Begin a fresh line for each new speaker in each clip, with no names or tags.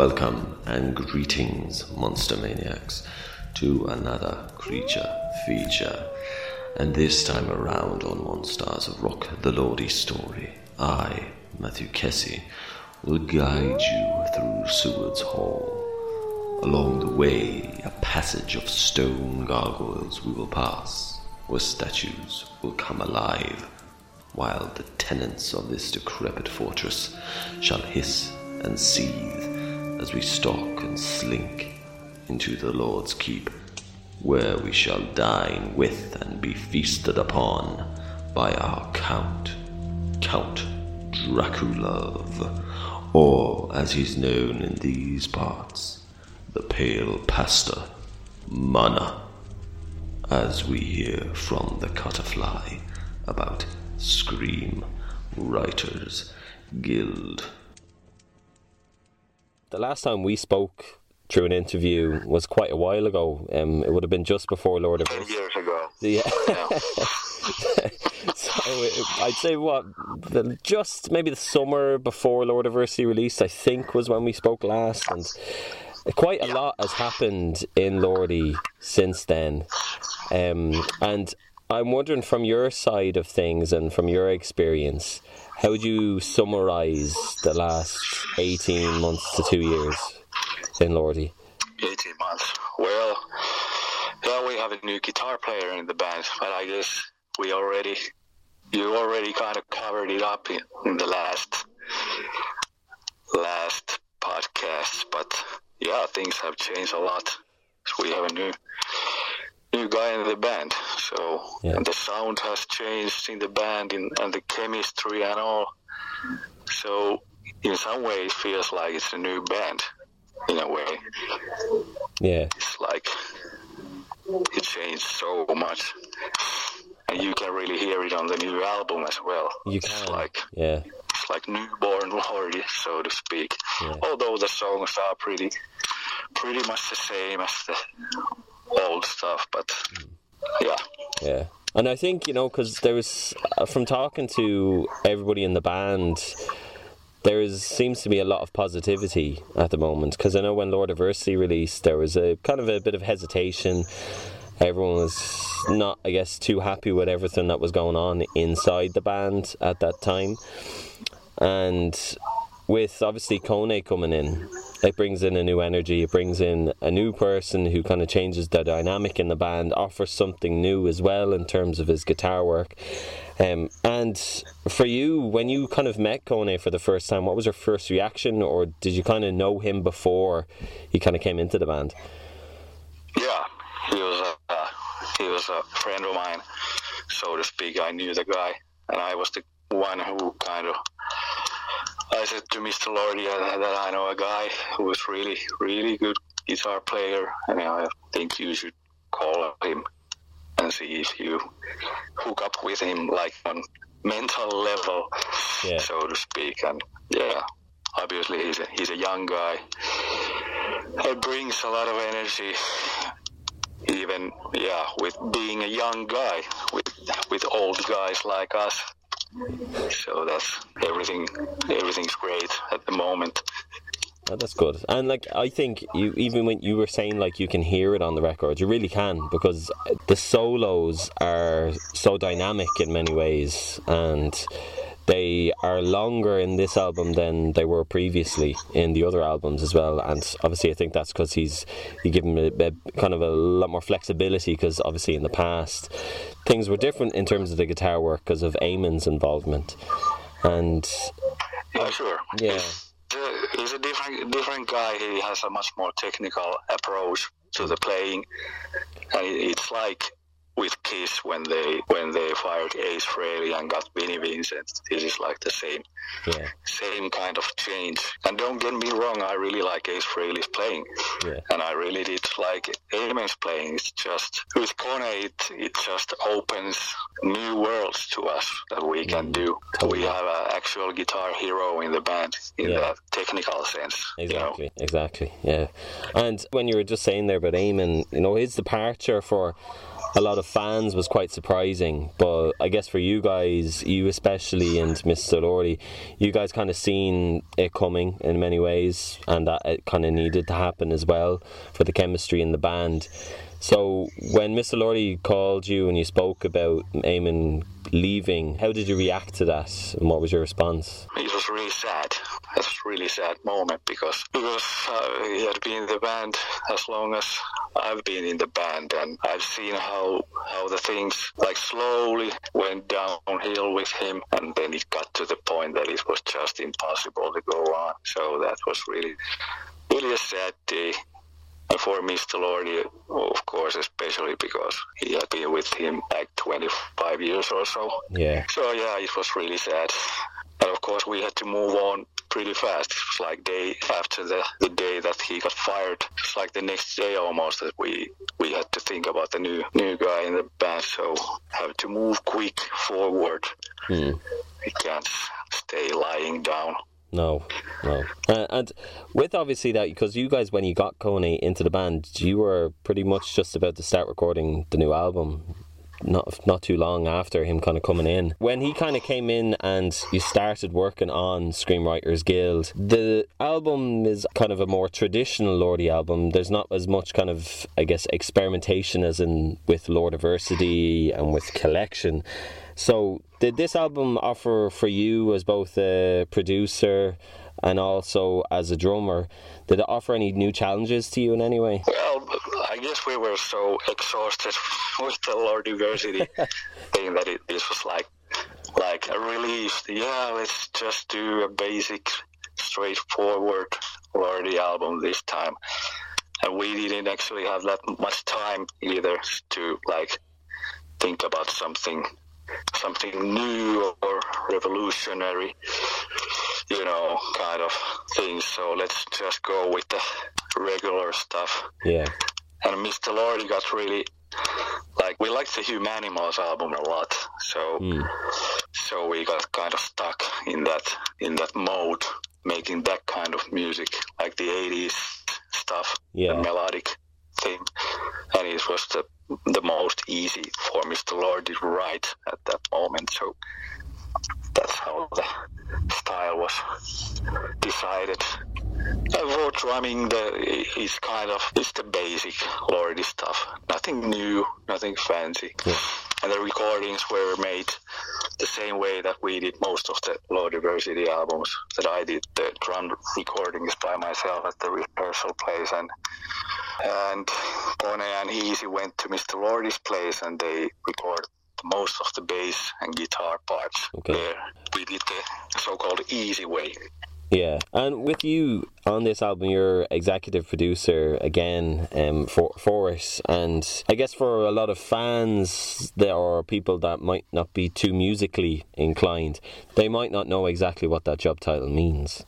Welcome and greetings, Monster Maniacs, to another creature feature. And this time around on Monsters of Rock the Lordi story, I, Matthew Kessie, will guide you through Seward's Hall. Along the way, a passage of stone gargoyles we will pass, where statues will come alive, while the tenants of this decrepit fortress shall hiss and seethe as we stalk and slink into the Lord's keep, where we shall dine with and be feasted upon by our Count, Count Draculov, or as he's known in these parts, the Pale Pastor, Mana, as we hear from the Cutterfly about Screem Writers Guild.
The last time we spoke through an interview was quite a while ago. Um, it would have been just before Lord of
Ten years ago.
Yeah.
Yeah.
so it, I'd say what the, just maybe the summer before Lord of Mercy released, I think, was when we spoke last, and quite a lot has happened in Lordi since then. Um, and I'm wondering from your side of things and from your experience, how would you summarise the last 18 months to two years in Lordi?
18 months. Well, yeah, we have a new guitar player in the band, but I guess we already, you already kind of covered it up in, in the last, last podcast. But yeah, things have changed a lot. So we have a new, new guy in the band. So
Yeah.
the sound has changed in the band in, and the chemistry and all. So in some way, it feels like it's a new band. In a way,
Yeah,
it's like it changed so much, and you can really hear it on the new album as well.
you
It's
can.
like
Yeah,
it's like newborn Lordi, so to speak.
Yeah.
Although the songs are pretty, pretty much the same as the old stuff, but yeah,
Yeah, and I think you know because there was uh, from talking to everybody in the band, there is seems to be a lot of positivity at the moment. Because I know when Lord of released, there was a kind of a bit of hesitation. Everyone was not, I guess, too happy with everything that was going on inside the band at that time, and with obviously Kone coming in, it brings in a new energy. It brings in a new person who kind of changes the dynamic in the band, offers something new as well in terms of his guitar work. Um, and for you, when you kind of met Kone for the first time, what was your first reaction, or did you kind of know him before he kind of came into the band?
yeah, he was a uh, he was a friend of mine, so to speak. I knew the guy, and I was the one who kind of. I said to Mr. Lordi uh, that I know a guy who is really, really good guitar player, and I think you should call him and see if you hook up with him, like on mental level,
Yeah.
so to speak. And yeah, obviously he's a, he's a young guy. He brings a lot of energy even yeah with being a young guy with with old guys like us so that's everything everything's great at the moment
Oh, that's good. And like I think you even when you were saying like you can hear it on the record, you really can because the solos are so dynamic in many ways and they are longer in this album than they were previously in the other albums as well. And obviously, I think that's because he's he give him a, a kind of a lot more flexibility because obviously in the past things were different in terms of the guitar work because of Amen's involvement. And
yeah sure
yeah,
he's, a different different guy he has a much more technical approach to the playing and it's like with Kiss when they when they fired Ace Frehley and got Vinnie Vincent this is like the same
yeah,
same kind of change. And don't get me wrong, I really like Ace Frehley's playing,
yeah.
and I really did like Amen's playing. It's just with Kone, it, it just opens new worlds to us that we can mm-hmm. do. We have an actual guitar hero in the band in
Yeah.
that technical sense. You know?
Exactly, exactly, yeah. And when you were just saying there about Amen, you know, his departure for a lot of fans was quite surprising. But I guess for you guys, you especially and Mr. Lordi, you guys kind of seen it coming in many ways, and that it kind of needed to happen as well for the chemistry in the band. So when Mr. Lordi called you and you spoke about Amen leaving, how did you react to that, and what was your response?
It was really sad. It was really sad moment because because uh, he had been in the band as long as I've been in the band, and I've seen how how the things like slowly went downhill with him, and then it got to the point that it was just impossible to go on. So that was really really a sad day for Mr. Lordi, of course, especially because he had been with him like 25 years or so.
Yeah.
So yeah, it was really sad. And of course, we had to move on pretty fast. It was like day after the, the day that he got fired. It was like the next day almost that we we had to think about the new new guy in the band. So have to move quick forward.
Hmm.
We can't stay lying down.
No, no. Uh, and with obviously that, because you guys, when you got Kone into the band, you were pretty much just about to start recording the new album. Not not too long after him kind of coming in. When he kind of came in and you started working on Screem Writers Guild, the album is kind of a more traditional Lordi album. There's not as much kind of I guess experimentation as in with Lordiversity and with Killection. So, did this album offer for you as both a producer and also as a drummer? Did it offer any new challenges to you in any way?
Well, I guess we were so exhausted with the Lord Lordiversity thing that it this was like like a relief. Yeah, let's just do a basic, straightforward Lordi album this time. And we didn't actually have that much time either to like think about something something new or revolutionary, you know, kind of thing. So let's just go with the regular stuff.
Yeah.
And Mr. Lordi got really like we liked the Humanimals album a lot, so
Mm.
so we got kind of stuck in that in that mode, making that kind of music, like the '80s stuff,
Yeah.
the melodic and it was the the most easy for Mr. Lordi to write at that moment. So that's how the style was decided. For drumming, the is kind of it's the basic Lordi stuff. Nothing new, nothing fancy.
Yeah.
And the recordings were made the same way that we did most of the Lordiversity albums. That I did the drum recordings by myself at the rehearsal place, and and Kone and Hiisi went to Mr. Lordi's place, and they recorded most of the bass and guitar parts
Okay.
there. We did the so-called easy way.
Yeah, and with you on this album, you're executive producer again um, for for it, and I guess for a lot of fans, there are people that might not be too musically inclined. They might not know exactly what that job title means,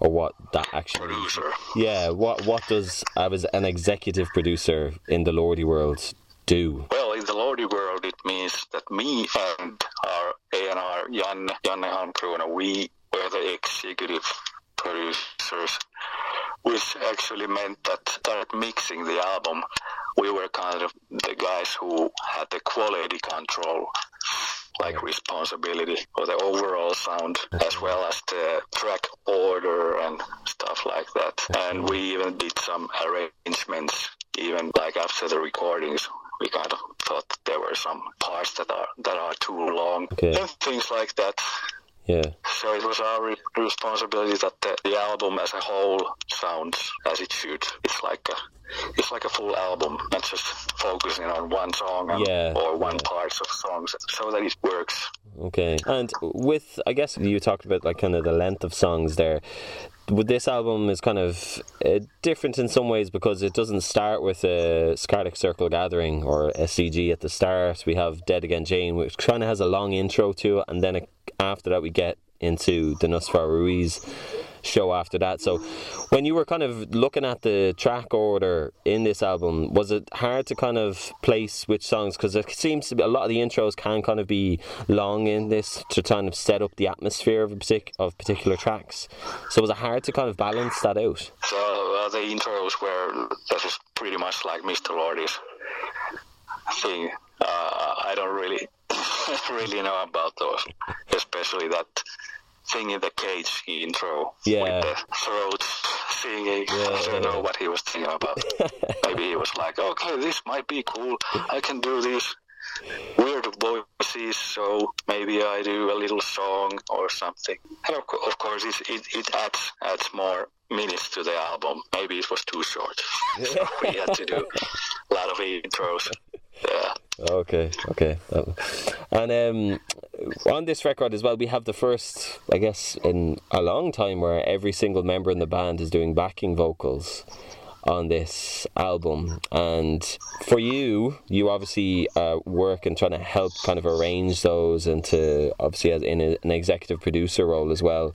or what that actually.
Producer.
Yeah, what what does I was an executive producer in the Lordi world do?
Well, in the Lordi world, it means that me and our A&R, Jan, Janne Halmkrona, we were the executive producers, which actually meant that start mixing the album. We were kind of the guys who had the quality control, like responsibility for the overall sound, as well as the track order and stuff like that. And we even did some arrangements, even like after the recordings. We kind of thought there were some parts that are that are too long
Okay.
and things like that.
Yeah,
So it was our re- responsibility that the, the album as a whole sounds as it should. It's like a it's like a full album, not just focusing on one song and,
Yeah,
or one
yeah.
parts of songs, so that it works.
Okay. And with, I guess you talked about like kind of the length of songs there. With this album is kind of uh, different in some ways because it doesn't start with a Scarlet Circle Gathering or SCG at the start. We have Dead Again Jane, which kind of has a long intro to it, and then it, after that we get into the Nusfar Ruiz show after that. So when you were kind of looking at the track order in this album, was it hard to kind of place which songs? Because it seems to be a lot of the intros can kind of be long in this to kind of set up the atmosphere of partic- of particular tracks. So was it hard to kind of balance that out?
So uh, the intros were that is pretty much like Mr. Lordi's thing. uh, I don't really really know about those, especially that thing in the cage intro
Yeah.
with the throat singing. Yeah, I don't know what he was thinking about. Maybe he was like, okay, this might be cool. I can do these weird voices, so maybe I do a little song or something. And of, co- of course, it, it, it adds adds more minutes to the album. Maybe it was too short, so we had to do a lot of intros.
Okay, okay. And um, on this record as well, we have the first, I guess, in a long time where every single member in the band is doing backing vocals on this album. And for you, you obviously uh, work and trying to help kind of arrange those and to obviously as in a, an executive producer role as well.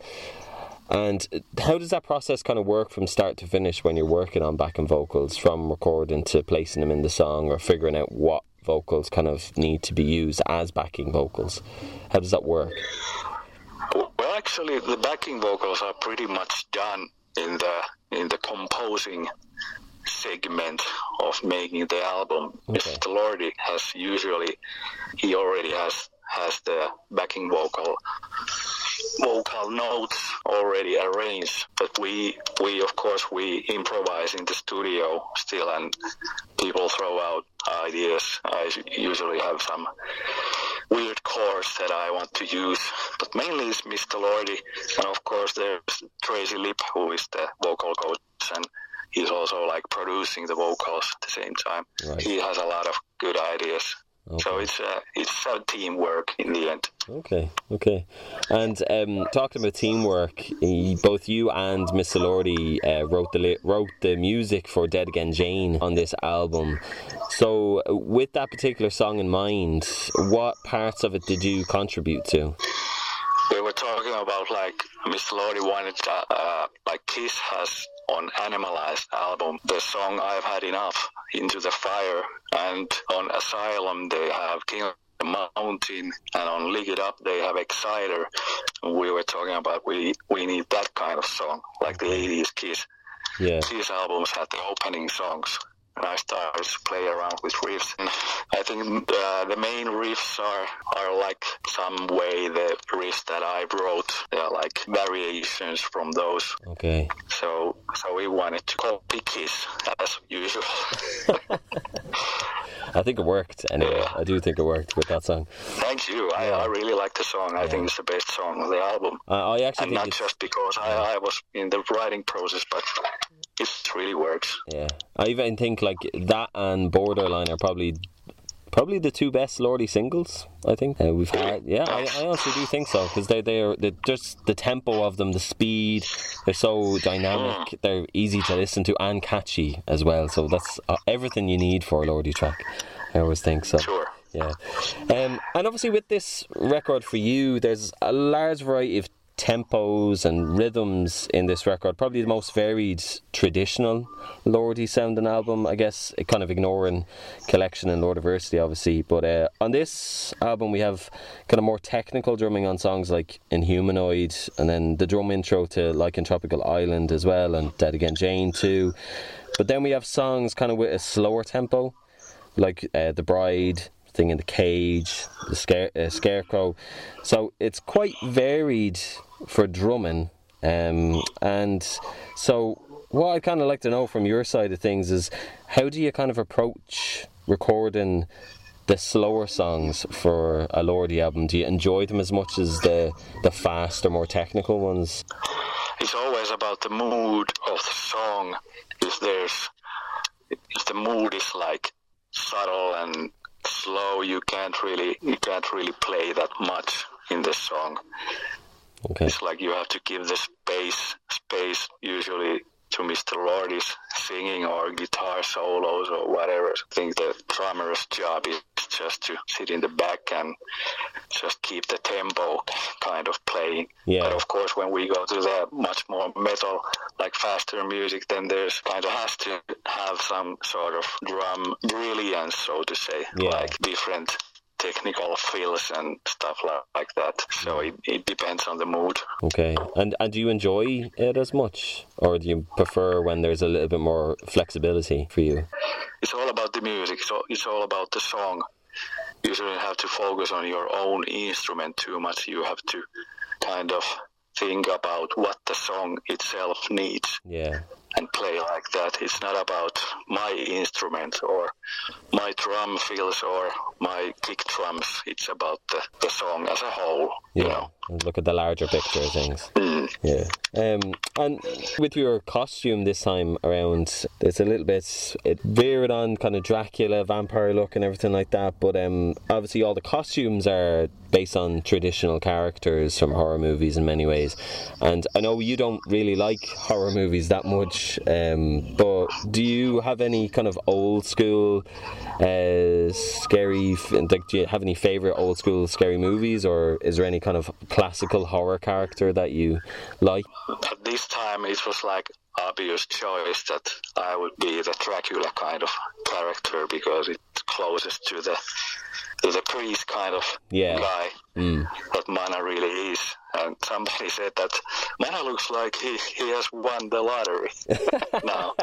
And how does that process kind of work from start to finish when you're working on backing vocals, from recording to placing them in the song or figuring out what vocals kind of need to be used as backing vocals? How does that work?
Well, actually, the backing vocals are pretty much done in the in the composing segment of making the album.
Okay.
Mr. Lordi has usually he already has has the backing vocal vocal notes already arranged but we we of course we improvise in the studio still and people throw out ideas i usually have some weird chords that I want to use, but mainly it's Mr. Lordi, and of course there's Tracy Lipp, who is the vocal coach, and he's also like producing the vocals at the same time.
Right.
He has a lot of good ideas, so it's a it's a teamwork in the end.
Okay, okay. And um, talking about teamwork, both you and Miss Lordi uh, wrote the li- wrote the music for Dead Again Jane on this album. So, uh, with that particular song in mind, what parts of it did you contribute to?
We were talking about like Miss Lordi wanted uh, uh, like Kiss has on Animalized album the song I've Had Enough into the fire and on Asylum they have King of the Mountain and on Lick It Up they have Exciter. We were talking about we we need that kind of song like the 80s Kiss.
Yeah,
Kiss albums had the opening songs and I started to play around with riffs. And I think uh, the main riffs are, are like some way the riffs that I wrote. They are like variations from those.
okay.
So so we wanted to copy Kiss as usual.
I think it worked anyway. I do think it worked with that song.
Thank you. I, I really like the song. I think it's the best song on the album.
Uh, I actually
And not just because I, I was in the writing process, but it really works.
yeah. I even think like that and Borderline are probably probably the two best Lordi singles. I think uh, we've had. Yeah, I, I honestly do think so because they they are they're just the tempo of them, the speed. They're so dynamic. They're easy to listen to and catchy as well. So that's uh, everything you need for a Lordi track. I always think so.
Sure.
Yeah. Um, and obviously, with this record for you, there's a large variety of tempos and rhythms in this record. Probably the most varied traditional Lordi sounding album, I guess, kind of ignoring Killection and Lordiversity, obviously. But uh, on this album, we have kind of more technical drumming on songs like Inhumanoid, and then the drum intro to Lycantropical Island as well, and Dead Again Jane too. But then we have songs kind of with a slower tempo like uh, the bride thing in the cage the scare, uh, scarecrow so it's quite varied for drumming um, and so what i kind of like to know from your side of things is how do you kind of approach recording the slower songs for a Lordi album do you enjoy them as much as the the faster more technical ones
it's always about the mood of the song. If there's, if the mood is like subtle and slow, you can't really, you can't really play that much in the song.
Okay
It's like you have to give the space, space usually to Mr. Lordi's singing or guitar solos or whatever. I think the drummer's job is just to sit in the back and just keep the tempo kind of playing.
Yeah.
But of course, when we go to the much more metal, like faster music, then there's kind of has to have some sort of drum brilliance, so to say,
Yeah.
like different technical feels and stuff like, like that. So mm. it, it depends on the mood.
Okay, and and do you enjoy it as much, or do you prefer when there's a little bit more flexibility for you?
It's all about the music. All, it's all about the song. you shouldn't have to focus on your own instrument too much. You have to kind of think about what the song itself needs
Yeah.
And play like that. It's not about my instrument or my drum fills or my kick drums. It's about the, the song as a whole. You
Yeah.
know.
And look at the larger picture of things.
Mm.
Yeah. Um, and with your costume this time around, it's a little bit it veered on kind of Dracula, vampire look, and everything like that. But um, obviously, all the costumes are based on traditional characters from horror movies in many ways. And I know you don't really like horror movies that much, um, but do you have any kind of old school uh, scary? Like, do you have any favorite old school scary movies, or is there any kind of classical horror character that you like?
At this time, it was like obvious choice that I would be the Dracula kind of character because it's closest to the to the priest kind of
Yeah.
guy
Mm.
that Mana really is. And somebody said that Mana looks like he, he has won the lottery now.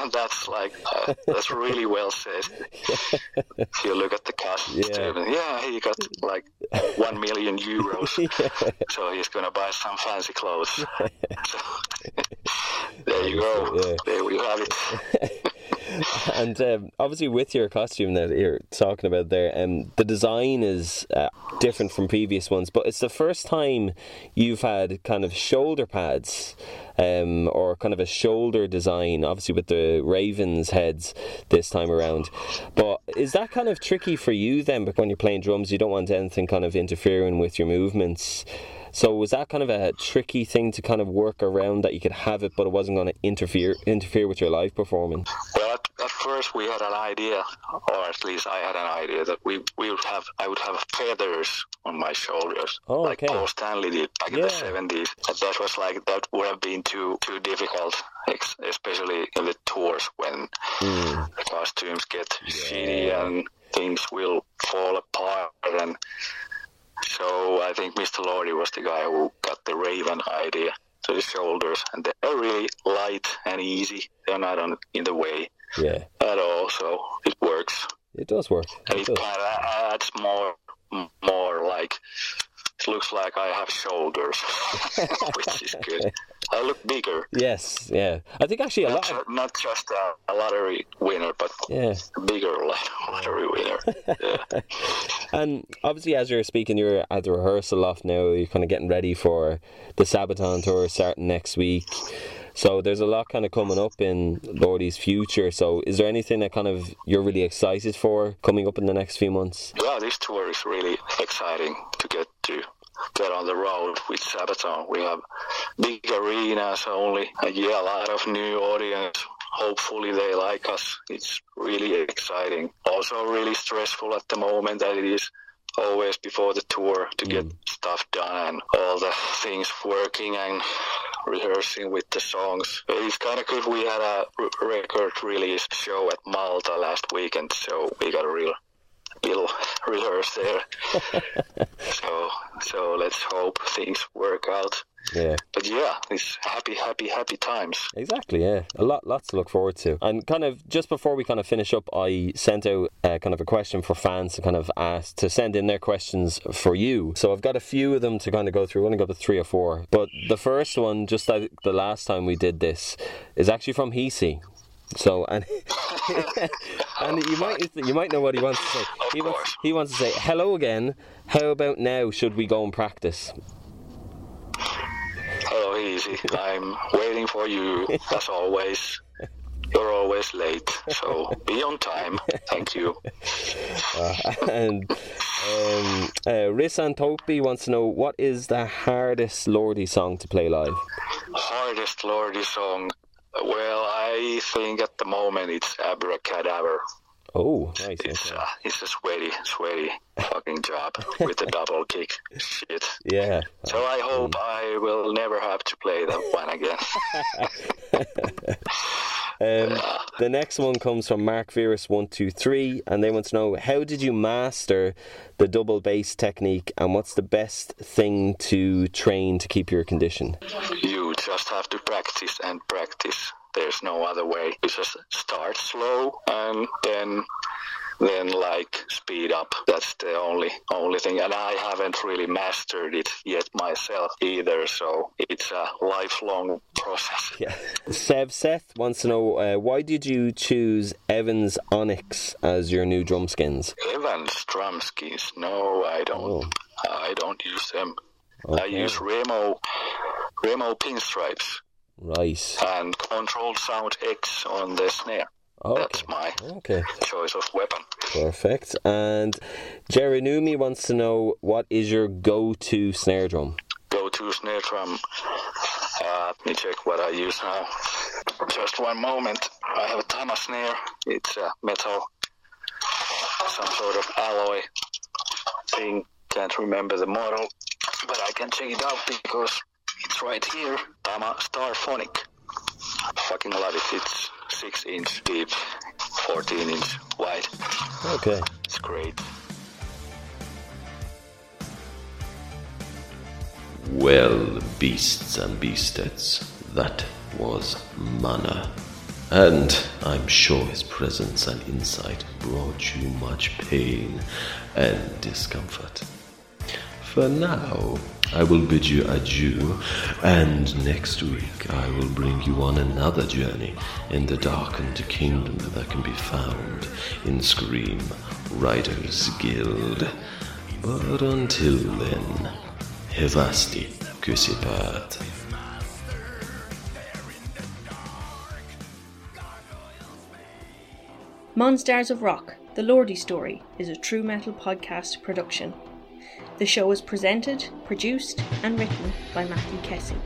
and that's like, uh, that's really well said. if you look at the costume,
Yeah.
yeah. he got like one million euros. So he's going to buy some fancy clothes. so, there you go.
Yeah.
There we have it.
and um, obviously with your costume that you're talking about there um, the design is uh, different from previous ones but it's the first time you've had kind of shoulder pads um, or kind of a shoulder design obviously with the ravens heads this time around but is that kind of tricky for you then but when you're playing drums you don't want anything kind of interfering with your movements so was that kind of a tricky thing to kind of work around that you could have it, but it wasn't going to interfere interfere with your live performance?
Well, at, at first we had an idea, or at least I had an idea that we we would have I would have feathers on my shoulders,
Oh,
like
okay.
Paul Stanley did back in the seventies. That was like that would have been too too difficult, especially in the tours when
Mm.
the costumes get shitty and things will fall apart and. So I think Mr. Lordi was the guy who got the Raven idea to the shoulders, and they're really light and easy. They're not on, in the way
Yeah,
at all, so it works.
it does work.
And
It
it kind of adds more, more like it looks like I have shoulders, which is good. I look bigger,
Yes, yeah. I think actually a
not,
lot. Of,
not just a, a lottery winner, but
yeah,
bigger lot- lottery winner. Yeah.
and obviously as you're speaking, you're at the rehearsal off now. You're kind of getting ready for the Sabaton tour starting next week. So there's a lot kind of coming up in Lordi's future. So is there anything that kind of you're really excited for coming up in the next few months?
Yeah, this tour is really exciting to get to get on the road with Sabaton. We have big arenas only, and yeah, a lot of new audience. Hopefully they like us. It's really exciting. Also really stressful at the moment that it is always before the tour to get mm. stuff done and all the things working and rehearsing with the songs. It's kind of good. We had a r- record release show at Malta last weekend, so we got a real little rehearse there. so so let's hope things work out.
Yeah.
But yeah, it's happy, happy, happy times.
Exactly, yeah. A lot, lots to look forward to. And kind of just before we kind of finish up, I sent out uh, kind of a question for fans to kind of ask to send in their questions for you. So I've got a few of them to kind of go through. I want to go to three or four, but the first one, just like the last time we did this, is actually from Hiisi. So and and you might you might know what he wants to say.
Of
He wants, he wants to say hello again. How about now? Should we go and practice?
Hello, easy. I'm waiting for you as always. You're always late, so be on time. Thank you.
and um, uh, Rissan Topi wants to know what is the hardest Lordi song to play live?
Hardest Lordi song. Well, I think at the moment it's Abracadabra.
Oh, nice.
It's
okay.
uh, it's a sweaty, sweaty fucking job with the double kick. Shit.
Yeah.
So I hope I will never have to play that one again.
Um, the next one comes from Mark Virus one two three, and they want to know how did you master the double bass technique, and what's the best thing to train to keep your condition?
You just have to practice and practice. There's no other way. You just start slow and then then like speed up. That's the only only thing, and I haven't really mastered it yet myself either. So it's a lifelong process.
Yeah. Sev Seth wants to know uh, why did you choose Evans Onyx as your new drum skins?
Evans drum skins? No, I don't. Oh. I don't use them. Okay. I use Remo Remo pinstripes.
Right.
And Control Sound X on the snare. Okay. That's my okay. choice of weapon.
Perfect. And Jerry Numi wants to know what is your go-to snare drum?
Go-to snare drum. Uh, let me check what I use now. Just one moment. I have a Tama snare. It's a metal, some sort of alloy thing. Can't remember the model, but I can check it out because it's right here. Tama Starphonic. I fucking love it. It's six inch deep, 14 inch wide.
Okay.
It's great.
Well, beasts and beastettes, that was Mana. And I'm sure his presence and insight brought you much pain and discomfort. For now, I will bid you adieu, and next week I will bring you on another journey in the darkened kingdom that can be found in Screem Writers Guild. But until then, Hevasti Kusipat.
Monsters of Rock, The Lordi Story, is a true metal podcast production. The show is presented, produced, and written by Matthew Kessing.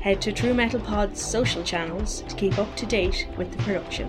Head to True Metal Pod's social channels to keep up to date with the production.